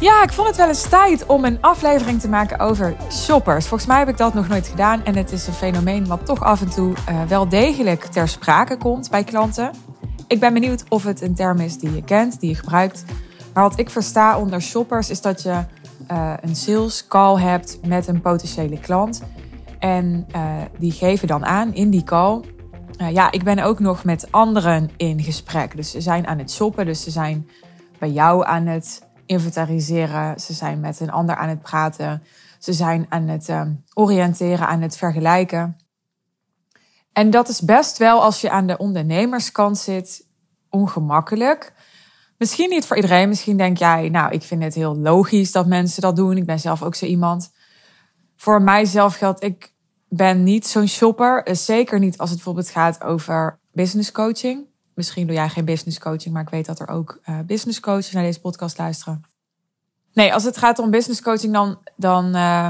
Ja, ik vond het wel eens tijd om een aflevering te maken over shoppers. Volgens mij heb ik dat nog nooit gedaan en het is een fenomeen wat toch af en toe uh, wel degelijk ter sprake komt bij klanten. Ik ben benieuwd of het een term is die je kent, die je gebruikt. Maar wat ik versta onder shoppers is dat je uh, een sales call hebt met een potentiële klant. En uh, die geven dan aan in die call. Uh, ja, ik ben ook nog met anderen in gesprek. Dus ze zijn aan het shoppen. Dus ze zijn bij jou aan het inventariseren. Ze zijn met een ander aan het praten. Ze zijn aan het uh, oriënteren, aan het vergelijken. En dat is best wel als je aan de ondernemerskant zit, ongemakkelijk. Misschien niet voor iedereen. Misschien denk jij, nou, ik vind het heel logisch dat mensen dat doen. Ik ben zelf ook zo iemand. Voor mijzelf geldt, ik ben niet zo'n shopper. Eh, zeker niet als het bijvoorbeeld gaat over business coaching. Misschien doe jij geen business coaching, maar ik weet dat er ook uh, business coaches naar deze podcast luisteren. Nee, als het gaat om business coaching, dan, dan uh,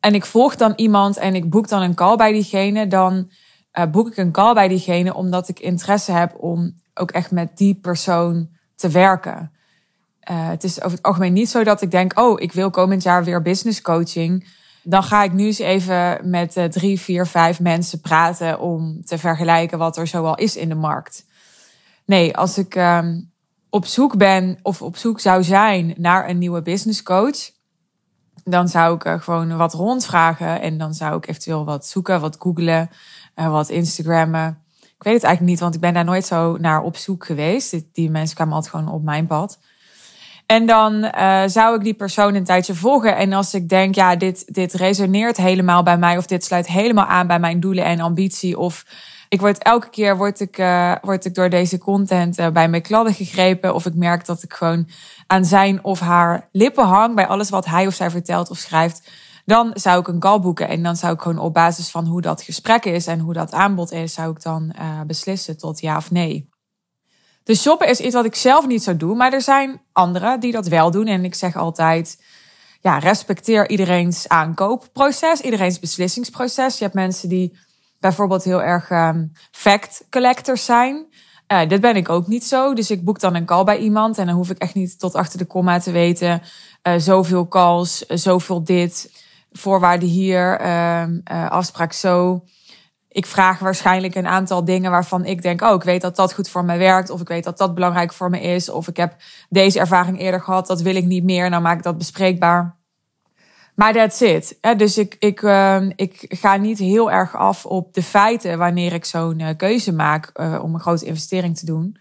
en ik volg dan iemand en ik boek dan een call bij diegene, dan uh, boek ik een call bij diegene omdat ik interesse heb om ook echt met die persoon te werken. Het is over het algemeen niet zo dat ik denk, oh, ik wil komend jaar weer business coaching. Dan ga ik nu eens even met uh, drie, vier, vijf mensen praten om te vergelijken wat er zoal is in de markt. Nee, als ik uh, op zoek ben of op zoek zou zijn naar een nieuwe business coach, dan zou ik uh, gewoon wat rondvragen en dan zou ik eventueel wat zoeken, wat googlen, uh, wat Instagrammen. Ik weet het eigenlijk niet, want ik ben daar nooit zo naar op zoek geweest. Die mensen kwamen altijd gewoon op mijn pad. En dan uh, zou ik die persoon een tijdje volgen. En als ik denk, ja, dit, dit resoneert helemaal bij mij, of dit sluit helemaal aan bij mijn doelen en ambitie, of ik word elke keer word ik, uh, word ik door deze content uh, bij mijn kladden gegrepen, of ik merk dat ik gewoon aan zijn of haar lippen hang bij alles wat hij of zij vertelt of schrijft dan zou ik een call boeken. En dan zou ik gewoon op basis van hoe dat gesprek is en hoe dat aanbod is, zou ik dan beslissen tot ja of nee. Dus shoppen is iets wat ik zelf niet zou doen, maar er zijn anderen die dat wel doen. En ik zeg altijd, ja, respecteer iedereen's aankoopproces, iedereen's beslissingsproces. Je hebt mensen die bijvoorbeeld heel erg um, fact collectors zijn. Uh, dit ben ik ook niet zo. Dus ik boek dan een call bij iemand en dan hoef ik echt niet tot achter de komma te weten. Uh, zoveel calls, uh, zoveel dit voorwaarden hier, uh, afspraak zo. Ik vraag waarschijnlijk een aantal dingen waarvan ik denk, oh, ik weet dat dat goed voor me werkt, of ik weet dat dat belangrijk voor me is, of ik heb deze ervaring eerder gehad, dat wil ik niet meer, nou maak ik dat bespreekbaar. Maar that's it. Dus ik, ik, uh, ik ga niet heel erg af op de feiten wanneer ik zo'n uh, keuze maak uh, om een grote investering te doen.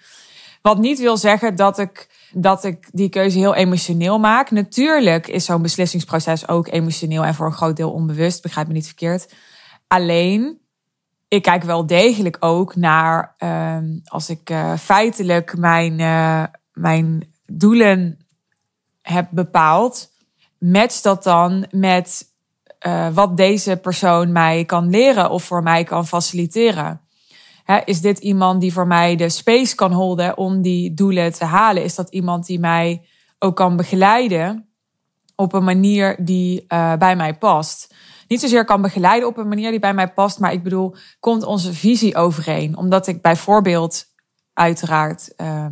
Wat niet wil zeggen dat ik dat ik die keuze heel emotioneel maak. Natuurlijk is zo'n beslissingsproces ook emotioneel en voor een groot deel onbewust, begrijp me niet verkeerd. Alleen, ik kijk wel degelijk ook naar, uh, als ik uh, feitelijk mijn, uh, mijn doelen heb bepaald, matcht dat dan met uh, wat deze persoon mij kan leren of voor mij kan faciliteren is dit iemand die voor mij de space kan holden om die doelen te halen? Is dat iemand die mij ook kan begeleiden op een manier die bij mij past? Niet zozeer kan begeleiden op een manier die bij mij past, maar ik bedoel, komt onze visie overeen? Omdat ik bijvoorbeeld uiteraard uh,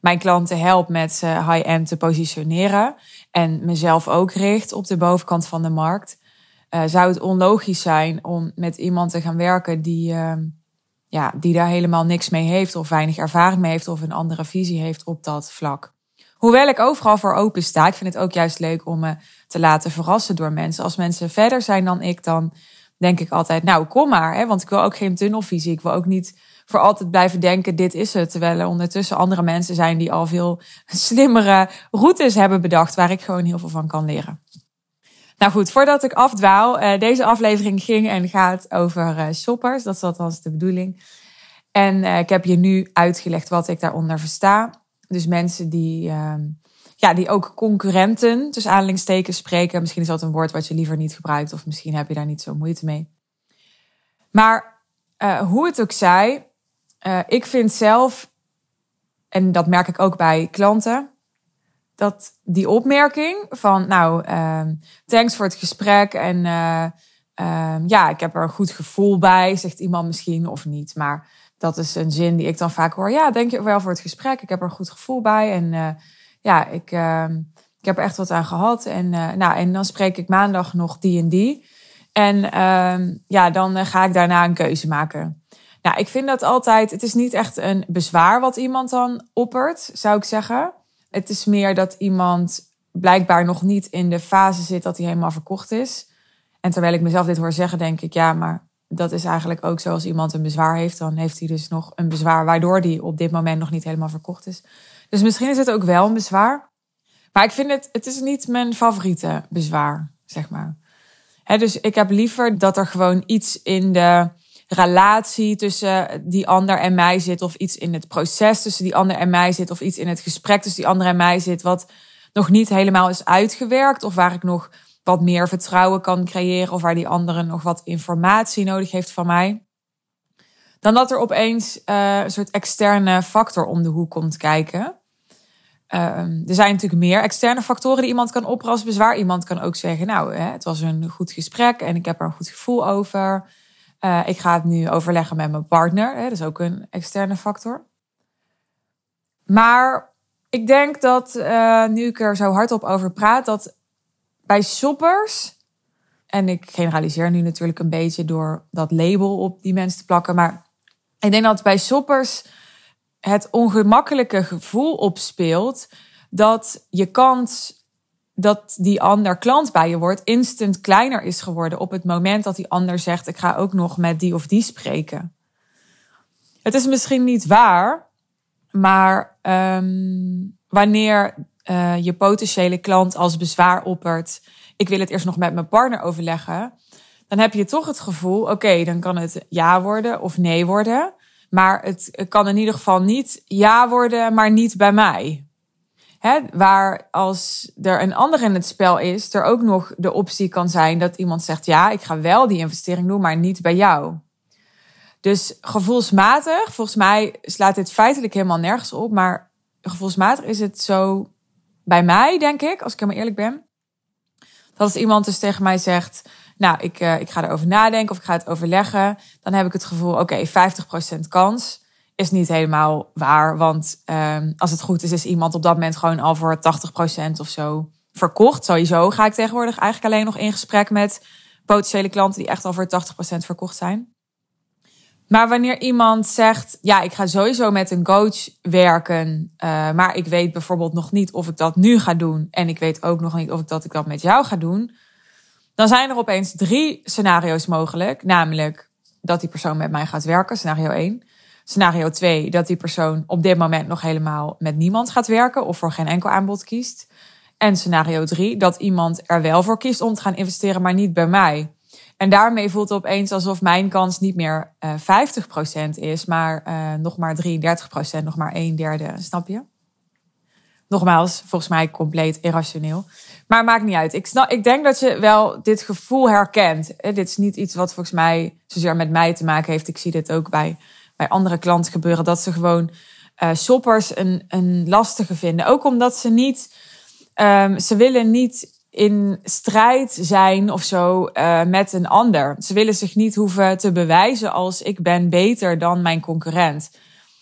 mijn klanten help met ze high-end te positioneren en mezelf ook richt op de bovenkant van de markt. Uh, zou het onlogisch zijn om met iemand te gaan werken die ehm, ja, die daar helemaal niks mee heeft of weinig ervaring mee heeft of een andere visie heeft op dat vlak. Hoewel ik overal voor open sta, ik vind het ook juist leuk om me te laten verrassen door mensen. Als mensen verder zijn dan ik, dan denk ik altijd, nou kom maar. Hè? Want ik wil ook geen tunnelvisie. Ik wil ook niet voor altijd blijven denken, dit is het. Terwijl er ondertussen andere mensen zijn die al veel slimmere routes hebben bedacht, waar ik gewoon heel veel van kan leren. Nou goed, voordat ik afdwaal, uh, deze aflevering ging en gaat over uh, shoppers. Dat is althans de bedoeling. En uh, ik heb je nu uitgelegd wat ik daaronder versta. Dus mensen die, ehm, ja, die ook concurrenten, tussen aanhalingstekens, spreken. Misschien is dat een woord wat je liever niet gebruikt, of misschien heb je daar niet zo moeite mee. Maar hoe het ook zij, ik vind zelf, en dat merk ik ook bij klanten, dat die opmerking van, nou, um, thanks voor het gesprek en uh, um, ja, ik heb er een goed gevoel bij, zegt iemand misschien of niet. Maar dat is een zin die ik dan vaak hoor. Ja, denk je wel voor het gesprek. Ik heb er een goed gevoel bij. En uh, ja, ik, uh, ik heb er echt wat aan gehad. En, uh, nou, en dan spreek ik maandag nog die en die. En ja, dan ga ik daarna een keuze maken. Nou, ik vind dat altijd. Het is niet echt een bezwaar wat iemand dan oppert, zou ik zeggen. Het is meer dat iemand blijkbaar nog niet in de fase zit dat hij helemaal verkocht is. En terwijl ik mezelf dit hoor zeggen, denk ik, ja, maar dat is eigenlijk ook zo als iemand een bezwaar heeft, dan heeft hij dus nog een bezwaar waardoor die op dit moment nog niet helemaal verkocht is. Dus misschien is het ook wel een bezwaar. Maar ik vind het, het is niet mijn favoriete bezwaar, zeg maar. dus ik heb liever dat er gewoon iets in de relatie tussen die ander en mij zit, of iets in het proces tussen die ander en mij zit, of iets in het gesprek tussen die ander en mij zit, wat nog niet helemaal is uitgewerkt, of waar ik nog wat meer vertrouwen kan creëren, of waar die andere nog wat informatie nodig heeft van mij. Dan dat er opeens uh, een soort externe factor om de hoek komt kijken. Uh, er zijn natuurlijk meer externe factoren die iemand kan opperen als bezwaar. Iemand kan ook zeggen, nou, hè, het was een goed gesprek en ik heb er een goed gevoel over. Uh, ik ga het nu overleggen met mijn partner. Hè, dat is ook een externe factor. Maar ik denk dat, uh, nu ik er zo hardop over praat, dat bij shoppers, en ik generaliseer nu natuurlijk een beetje door dat label op die mensen te plakken, maar ik denk dat bij shoppers het ongemakkelijke gevoel opspeelt dat je kans dat die ander klant bij je wordt instant kleiner is geworden op het moment dat die ander zegt ik ga ook nog met die of die spreken. Het is misschien niet waar, maar um, wanneer uh, je potentiële klant als bezwaar oppert, ik wil het eerst nog met mijn partner overleggen, dan heb je toch het gevoel, oké, dan kan het ja worden of nee worden. Maar het kan in ieder geval niet ja worden, maar niet bij mij. Hè, waar als er een ander in het spel is, er ook nog de optie kan zijn dat iemand zegt: Ja, ik ga wel die investering doen, maar niet bij jou. Dus gevoelsmatig, volgens mij slaat dit feitelijk helemaal nergens op, maar gevoelsmatig is het zo bij mij, denk ik, als ik helemaal eerlijk ben, dat als iemand dus tegen mij zegt, nou, ik, uh, ik ga erover nadenken of ik ga het overleggen, dan heb ik het gevoel, oké, okay, 50% kans is niet helemaal waar. Want um, als het goed is, is iemand op dat moment gewoon al voor 80% of zo verkocht. Sowieso ga ik tegenwoordig eigenlijk alleen nog in gesprek met potentiële klanten die echt al voor 80% verkocht zijn. Maar wanneer iemand zegt, ja, ik ga sowieso met een coach werken, uh, maar ik weet bijvoorbeeld nog niet of ik dat nu ga doen en ik weet ook nog niet of ik dat, ik dat met jou ga doen, dan zijn er opeens drie scenario's mogelijk. Namelijk dat die persoon met mij gaat werken, scenario 1. Scenario 2, dat die persoon op dit moment nog helemaal met niemand gaat werken of voor geen enkel aanbod kiest. En scenario 3, dat iemand er wel voor kiest om te gaan investeren, maar niet bij mij. En daarmee voelt het opeens alsof mijn kans niet meer uh, eh, 50% is, maar uh, nog maar 33%, nog maar een derde. Snap je? Nogmaals, volgens mij compleet irrationeel. Maar maakt niet uit. Ik, snap, ik denk dat je wel dit gevoel herkent. Dit is niet iets wat volgens mij zozeer met mij te maken heeft. Ik zie dit ook bij, bij andere klanten gebeuren. Dat ze gewoon uh, shoppers een, een lastige vinden. Ook omdat ze niet... Um, ze willen niet in strijd zijn of zo uh, met een ander. Ze willen zich niet hoeven te bewijzen als ik ben beter dan mijn concurrent.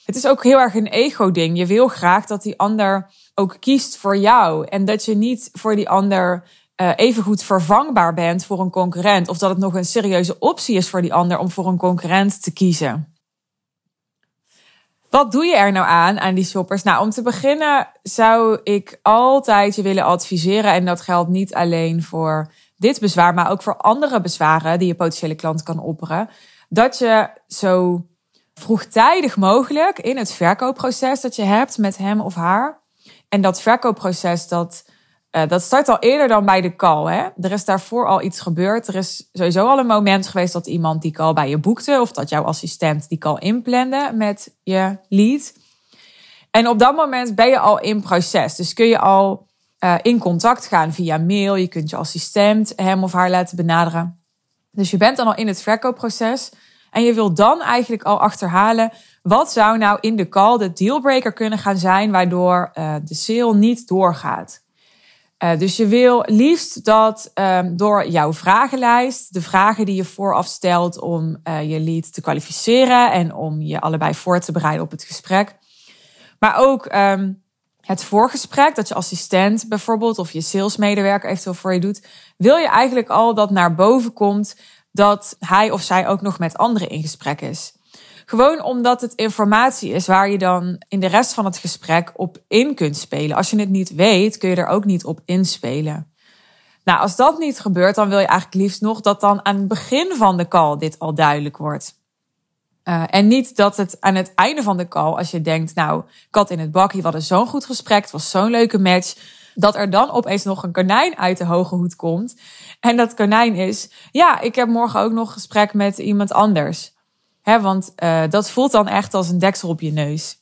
Het is ook heel erg een ego-ding. Je wil graag dat die ander ook kiest voor jou en dat je niet voor die ander uh, even goed vervangbaar bent voor een concurrent of dat het nog een serieuze optie is voor die ander om voor een concurrent te kiezen. Wat doe je er nou aan, aan die shoppers? Nou, om te beginnen zou ik altijd je willen adviseren. En dat geldt niet alleen voor dit bezwaar, maar ook voor andere bezwaren die je potentiële klant kan opperen. Dat je zo vroegtijdig mogelijk in het verkoopproces dat je hebt met hem of haar. En dat verkoopproces, dat uh, dat start al eerder dan bij de call. Hè? Er is daarvoor al iets gebeurd. Er is sowieso al een moment geweest dat iemand die call bij je boekte. Of dat jouw assistent die call inplande met je lead. En op dat moment ben je al in proces. Dus kun je al uh, in contact gaan via mail. Je kunt je assistent hem of haar laten benaderen. Dus je bent dan al in het verkoopproces. En je wilt dan eigenlijk al achterhalen. Wat zou nou in de call de dealbreaker kunnen gaan zijn. Waardoor uh, de sale niet doorgaat. Uh, dus je wil liefst dat um, door jouw vragenlijst, de vragen die je vooraf stelt om uh, je lead te kwalificeren en om je allebei voor te bereiden op het gesprek. Maar ook um, het voorgesprek, dat je assistent bijvoorbeeld of je salesmedewerker eventueel voor je doet, wil je eigenlijk al dat naar boven komt dat hij of zij ook nog met anderen in gesprek is. Gewoon omdat het informatie is waar je dan in de rest van het gesprek op in kunt spelen. Als je het niet weet, kun je er ook niet op inspelen. Nou, als dat niet gebeurt, dan wil je eigenlijk liefst nog dat dan aan het begin van de call dit al duidelijk wordt. Uh, en niet dat het aan het einde van de call, als je denkt, nou, kat in het bakje, we hadden zo'n goed gesprek, het was zo'n leuke match, dat er dan opeens nog een konijn uit de hoge hoed komt. En dat konijn is, ja, ik heb morgen ook nog gesprek met iemand anders. Hè, want uh, dat voelt dan echt als een deksel op je neus.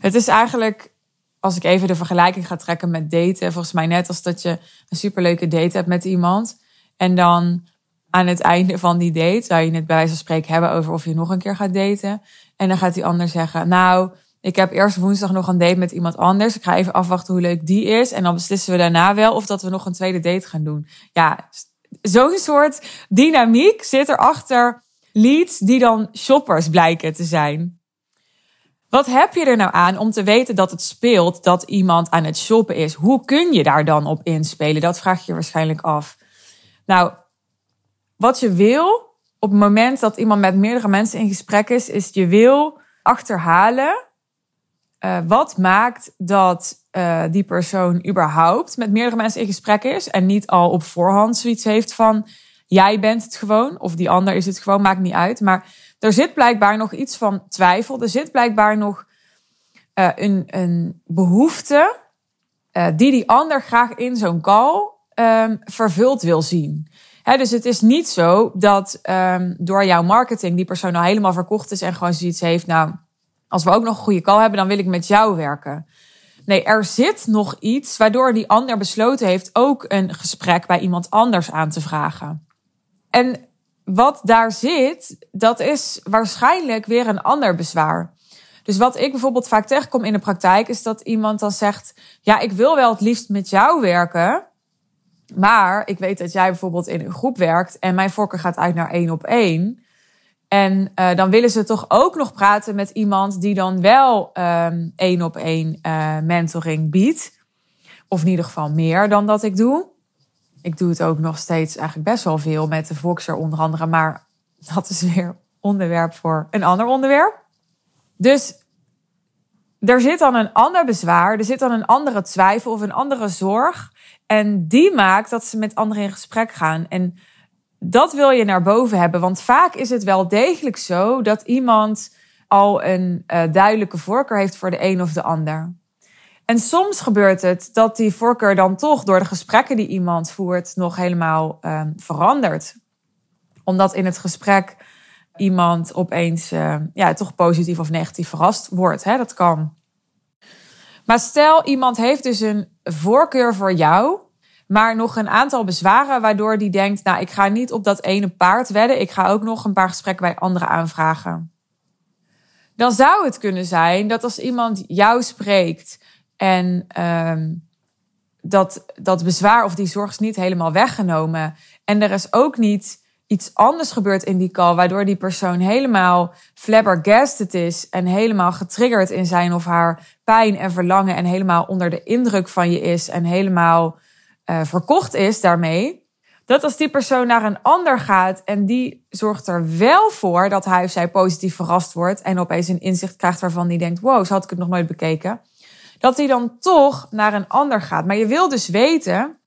Het is eigenlijk, als ik even de vergelijking ga trekken met daten, volgens mij net als dat je een superleuke date hebt met iemand. En dan aan het einde van die date zou je het bij wijze van spreken hebben over of je nog een keer gaat daten. En dan gaat die ander zeggen, nou, ik heb eerst woensdag nog een date met iemand anders. Ik ga even afwachten hoe leuk die is. En dan beslissen we daarna wel of dat we nog een tweede date gaan doen. Ja, zo'n soort dynamiek zit erachter leads die dan shoppers blijken te zijn. Wat heb je er nou aan om te weten dat het speelt dat iemand aan het shoppen is? Hoe kun je daar dan op inspelen? Dat vraag je waarschijnlijk af. Nou, wat je wil op het moment dat iemand met meerdere mensen in gesprek is, is je wil achterhalen uh, wat maakt dat uh, die persoon überhaupt met meerdere mensen in gesprek is en niet al op voorhand zoiets heeft van jij bent het gewoon of die ander is het gewoon, maakt niet uit. Maar er zit blijkbaar nog iets van twijfel. Er zit blijkbaar nog uh, een, een behoefte die die ander graag in zo'n call um, vervuld wil zien dus het is niet zo dat um, door jouw marketing die persoon al helemaal verkocht is en gewoon zoiets heeft. Nou, als we ook nog een goede call hebben, dan wil ik met jou werken. Nee, er zit nog iets waardoor die ander besloten heeft ook een gesprek bij iemand anders aan te vragen. En wat daar zit, dat is waarschijnlijk weer een ander bezwaar. Dus wat ik bijvoorbeeld vaak tegenkom in de praktijk, is dat iemand dan zegt: Ja, ik wil wel het liefst met jou werken. Maar ik weet dat jij bijvoorbeeld in een groep werkt en mijn voorkeur gaat uit naar één op één. En uh, dan willen ze toch ook nog praten met iemand die dan wel um, één op één uh, mentoring biedt. Of in ieder geval meer dan dat ik doe. Ik doe het ook nog steeds eigenlijk best wel veel met de Voxer onder andere. Maar dat is weer onderwerp voor een ander onderwerp. Dus er zit dan een ander bezwaar, er zit dan een andere twijfel of een andere zorg en die maakt dat ze met anderen in gesprek gaan. En dat wil je naar boven hebben. Want vaak is het wel degelijk zo dat iemand al een uh, duidelijke voorkeur heeft voor de een of de ander. En soms gebeurt het dat die voorkeur dan toch door de gesprekken die iemand voert nog helemaal uh, verandert. Omdat in het gesprek iemand opeens uh, ja, toch positief of negatief verrast wordt. Hè? Dat kan. Maar stel, iemand heeft dus een voorkeur voor jou, maar nog een aantal bezwaren waardoor die denkt, nou, ik ga niet op dat ene paard wedden, ik ga ook nog een paar gesprekken bij anderen aanvragen. Dan zou het kunnen zijn dat als iemand jou spreekt en ehm, dat, dat bezwaar of die zorg is niet helemaal weggenomen en er is ook niet iets anders gebeurt in die call, waardoor die persoon helemaal flabbergasted is en helemaal getriggerd in zijn of haar pijn en verlangen en helemaal onder de indruk van je is en helemaal uh, verkocht is daarmee. Dat als die persoon naar een ander gaat en die zorgt er wel voor dat hij of zij positief verrast wordt en opeens een inzicht krijgt waarvan die denkt: wow, zo had ik het nog nooit bekeken. Dat hij dan toch naar een ander gaat. Maar je wil dus weten,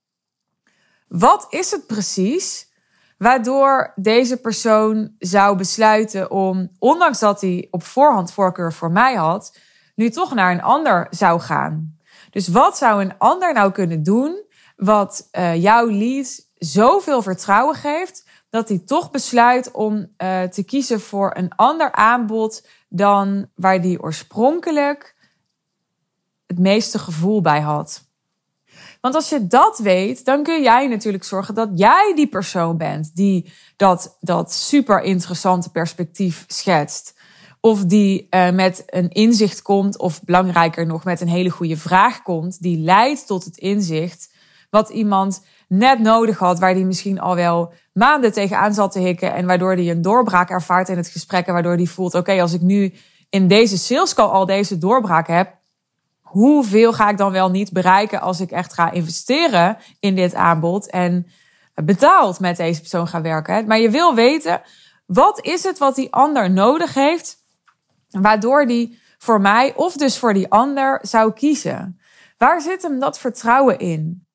wat is het precies Waardoor deze persoon zou besluiten om, ondanks dat hij op voorhand voorkeur voor mij had, nu toch naar een ander zou gaan. Dus wat zou een ander nou kunnen doen wat uh, jouw lead zoveel vertrouwen geeft, dat hij toch besluit om uh, te kiezen voor een ander aanbod dan waar die oorspronkelijk het meeste gevoel bij had. Want als je dat weet, dan kun jij natuurlijk zorgen dat jij die persoon bent die dat, dat super interessante perspectief schetst. Of die uh, met een inzicht komt, of belangrijker nog, met een hele goede vraag komt, die leidt tot het inzicht wat iemand net nodig had, waar die misschien al wel maanden tegenaan zat te hikken en waardoor die een doorbraak ervaart in het gesprek en waardoor die voelt, oké, als ik nu in deze sales call al deze doorbraak heb, hoeveel ga ik dan wel niet bereiken als ik echt ga investeren in dit aanbod en betaald met deze persoon ga werken. Maar je wil weten, wat is het wat die ander nodig heeft, waardoor die voor mij of dus voor die ander zou kiezen? Waar zit hem dat vertrouwen in?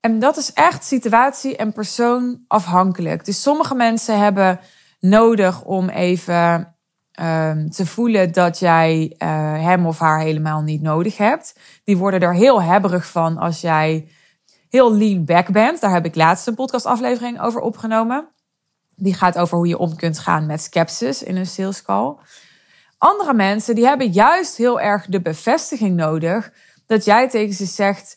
En dat is echt situatie en persoon afhankelijk. Dus sommige mensen hebben nodig om even um, te voelen dat jij uh, hem of haar helemaal niet nodig hebt. Die worden er heel hebberig van als jij heel lean back bent. Daar heb ik laatst een podcastaflevering over opgenomen. Die gaat over hoe je om kunt gaan met skepsis in een sales call. Andere mensen die hebben juist heel erg de bevestiging nodig dat jij tegen ze zegt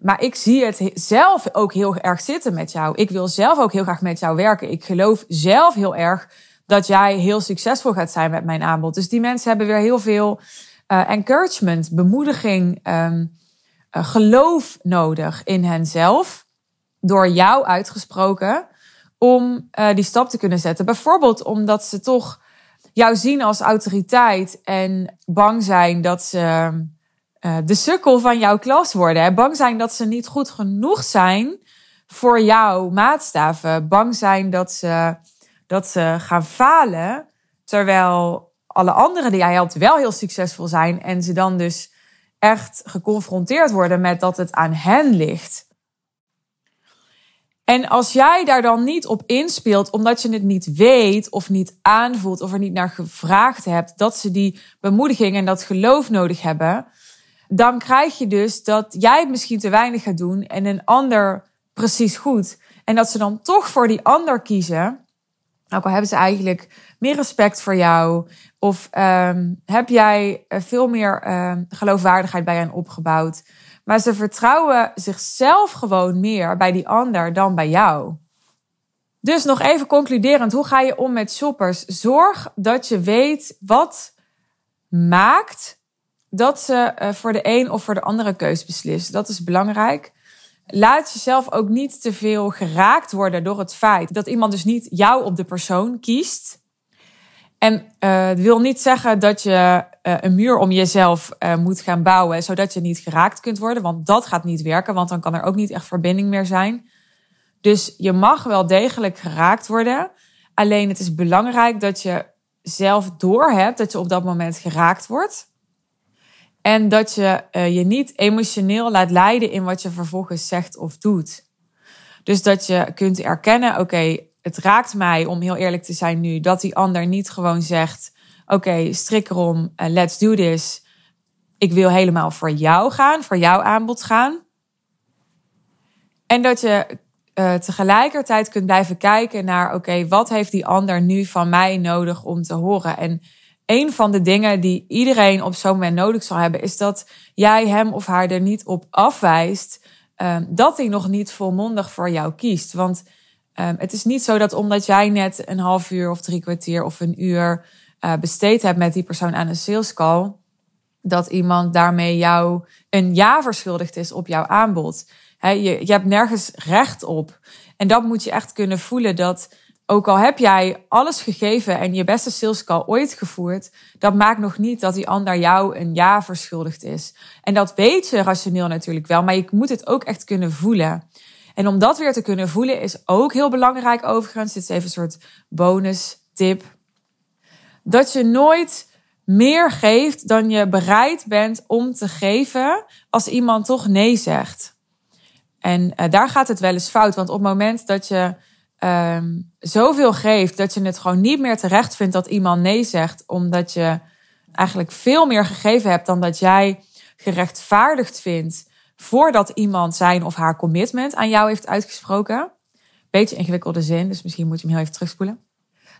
maar ik zie het zelf ook heel erg zitten met jou. Ik wil zelf ook heel graag met jou werken. Ik geloof zelf heel erg dat jij heel succesvol gaat zijn met mijn aanbod. Dus die mensen hebben weer heel veel uh, encouragement, bemoediging, um, uh, geloof nodig in henzelf. Door jou uitgesproken. Om uh, die stap te kunnen zetten. Bijvoorbeeld omdat ze toch jou zien als autoriteit en bang zijn dat ze de sukkel van jouw klas worden. Hè? Bang zijn dat ze niet goed genoeg zijn voor jouw maatstaven. Bang zijn dat ze, dat ze gaan falen. Terwijl alle anderen die jij helpt wel heel succesvol zijn. En ze dan dus echt geconfronteerd worden met dat het aan hen ligt. En als jij daar dan niet op inspeelt, omdat je het niet weet of niet aanvoelt of er niet naar gevraagd hebt, dat ze die bemoediging en dat geloof nodig hebben, dan krijg je dus dat jij misschien te weinig gaat doen en een ander precies goed. En dat ze dan toch voor die ander kiezen. Ook al hebben ze eigenlijk meer respect voor jou. Of um, heb jij eh, veel meer um, geloofwaardigheid bij hen opgebouwd. Maar ze vertrouwen zichzelf gewoon meer bij die ander dan bij jou. Dus nog even concluderend, hoe ga je om met shoppers? Zorg dat je weet wat maakt dat ze uh, voor de een of voor de andere keus beslissen. Dat is belangrijk. Laat jezelf ook niet te veel geraakt worden door het feit dat iemand dus niet jou op de persoon kiest. En uh, wil niet zeggen dat je uh, een muur om jezelf moet gaan bouwen, zodat je niet geraakt kunt worden. Want dat gaat niet werken, want dan kan er ook niet echt verbinding meer zijn. Dus je mag wel degelijk geraakt worden. Alleen het is belangrijk dat je zelf doorhebt dat je op dat moment geraakt wordt. En dat je uh, je niet emotioneel laat leiden in wat je vervolgens zegt of doet. Dus dat je kunt erkennen, oké, het raakt mij om heel eerlijk te zijn nu, dat die ander niet gewoon zegt, oké, okay, strik erom, uh, let's do this. Ik wil helemaal voor jou gaan, voor jouw aanbod gaan. En dat je uh, tegelijkertijd kunt blijven kijken naar, oké, wat heeft die ander nu van mij nodig om te horen? En een van de dingen die iedereen op zo'n moment nodig zal hebben, is dat jij hem of haar er niet op afwijst um, dat hij nog niet volmondig voor jou kiest. Want um, het is niet zo dat omdat jij net een half uur of drie kwartier of een uur uh, besteed hebt met die persoon aan een sales call, dat iemand daarmee jou een ja verschuldigd is op jouw aanbod. Je, je hebt nergens recht op. En dat moet je echt kunnen voelen dat ook al heb jij alles gegeven en je beste sales call ooit gevoerd, dat maakt nog niet dat die ander jou een ja verschuldigd is. En dat weet je rationeel natuurlijk wel, maar je moet het ook echt kunnen voelen. En om dat weer te kunnen voelen is ook heel belangrijk overigens, dit is even een soort bonus tip, dat je nooit meer geeft dan je bereid bent om te geven als iemand toch nee zegt. En uh, daar gaat het wel eens fout, want op het moment dat je um, zoveel geeft dat je het gewoon niet meer terecht vindt dat iemand nee zegt, omdat je eigenlijk veel meer gegeven hebt dan dat jij gerechtvaardigd vindt voordat iemand zijn of haar commitment aan jou heeft uitgesproken. Beetje ingewikkelde zin, dus misschien moet je hem heel even terugspoelen.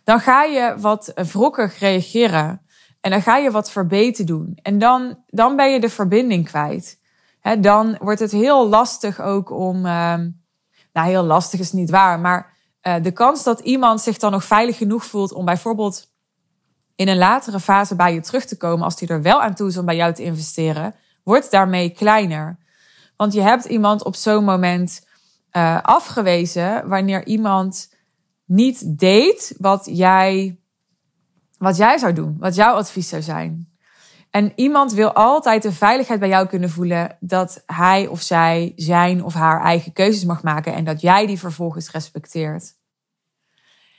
Dan ga je wat wrokkig reageren en dan ga je wat verbeten doen. En dan, dan ben je de verbinding kwijt. Dan wordt het heel lastig ook om. Uh, nou, heel lastig is niet waar, maar uh, de kans dat iemand zich dan nog veilig genoeg voelt om bijvoorbeeld in een latere fase bij je terug te komen, als die er wel aan toe is om bij jou te investeren, wordt daarmee kleiner. Want je hebt iemand op zo'n moment uh, afgewezen wanneer iemand niet deed wat jij, wat jij zou doen, wat jouw advies zou zijn. En iemand wil altijd de veiligheid bij jou kunnen voelen dat hij of zij zijn of haar eigen keuzes mag maken en dat jij die vervolgens respecteert.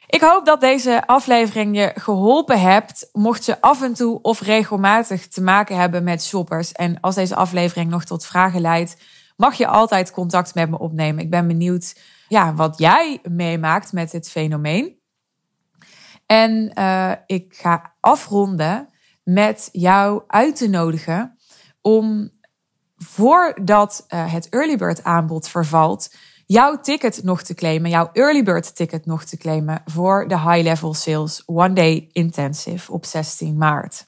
Ik hoop dat deze aflevering je geholpen hebt, mocht je af en toe of regelmatig te maken hebben met shoppers. En als deze aflevering nog tot vragen leidt, mag je altijd contact met me opnemen. Ik ben benieuwd ja, wat jij meemaakt met dit fenomeen. En uh, ik ga afronden met jou uit te nodigen om voordat uh, het early bird aanbod vervalt, jouw ticket nog te claimen, jouw early bird ticket nog te claimen voor de High Level Sales One Day Intensive op 16 maart.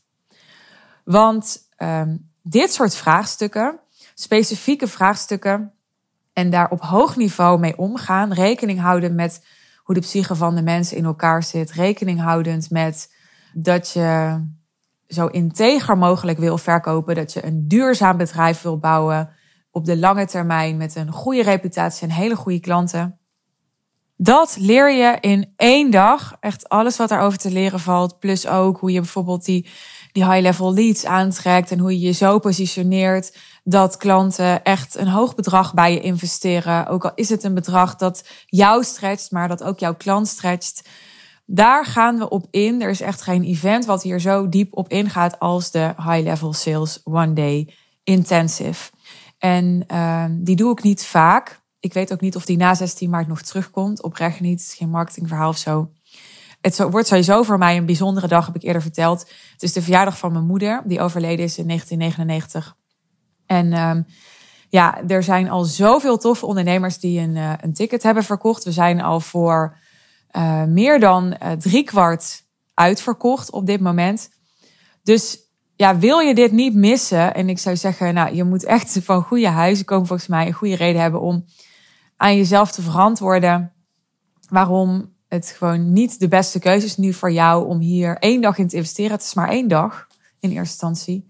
Want um, dit soort vraagstukken, specifieke vraagstukken, en daar op hoog niveau mee omgaan, rekening houden met hoe de psyche van de mensen in elkaar zit, rekening houdend met dat je zo integer mogelijk wil verkopen, dat je een duurzaam bedrijf wil bouwen op de lange termijn met een goede reputatie en hele goede klanten. Dat leer je in één dag. Echt alles wat daarover te leren valt. Plus ook hoe je bijvoorbeeld die, die high-level leads aantrekt. En hoe je je zo positioneert dat klanten echt een hoog bedrag bij je investeren. Ook al is het een bedrag dat jou stretcht, maar dat ook jouw klant stretcht. Daar gaan we op in. Er is echt geen event wat hier zo diep op ingaat als de High Level Sales One Day Intensive. En uh, die doe ik niet vaak. Ik weet ook niet of die na 16 maart nog terugkomt. Oprecht niet. Het is geen marketingverhaal of zo. Het wordt sowieso voor mij een bijzondere dag, heb ik eerder verteld. Het is de verjaardag van mijn moeder, die overleden is in 1999. En um, ja, er zijn al zoveel toffe ondernemers die een, uh, een ticket hebben verkocht. We zijn al voor uh, meer dan uh, driekwart uitverkocht op dit moment. Dus ja, wil je dit niet missen? En ik zou zeggen, nou, je moet echt van goede huizen komen volgens mij. Een goede reden hebben om aan jezelf te verantwoorden. Waarom het gewoon niet de beste keuze is nu voor jou om hier één dag in te investeren. Het is maar één dag in eerste instantie.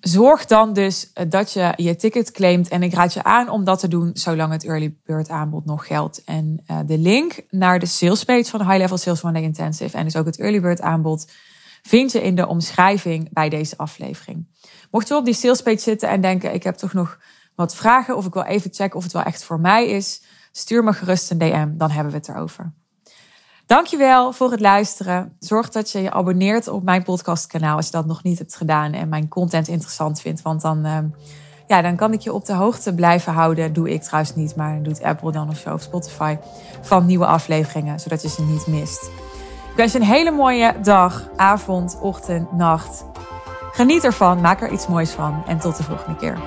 Zorg dan dus eh, dat je je ticket claimt. En ik raad je aan om dat te doen zolang het early bird aanbod nog geldt. En uh, de link naar de sales page van High Level Sales One Day Intensive en dus ook het early bird aanbod vind je in de omschrijving bij deze aflevering. Mocht je op die sales page zitten en denken ik heb toch nog wat vragen of ik wil even checken of het wel echt voor mij is, stuur me gerust een DM, dan hebben we het erover. Dankjewel voor het luisteren. Zorg dat je je abonneert op mijn podcastkanaal als je dat nog niet hebt gedaan en mijn content interessant vindt. Want dan, uh, ja, dan kan ik je op de hoogte blijven houden. Doe ik trouwens niet, maar doet Apple dan of Spotify van nieuwe afleveringen, zodat je ze niet mist. Ik wens je een hele mooie dag, avond, ochtend, nacht. Geniet ervan, maak er iets moois van en tot de volgende keer.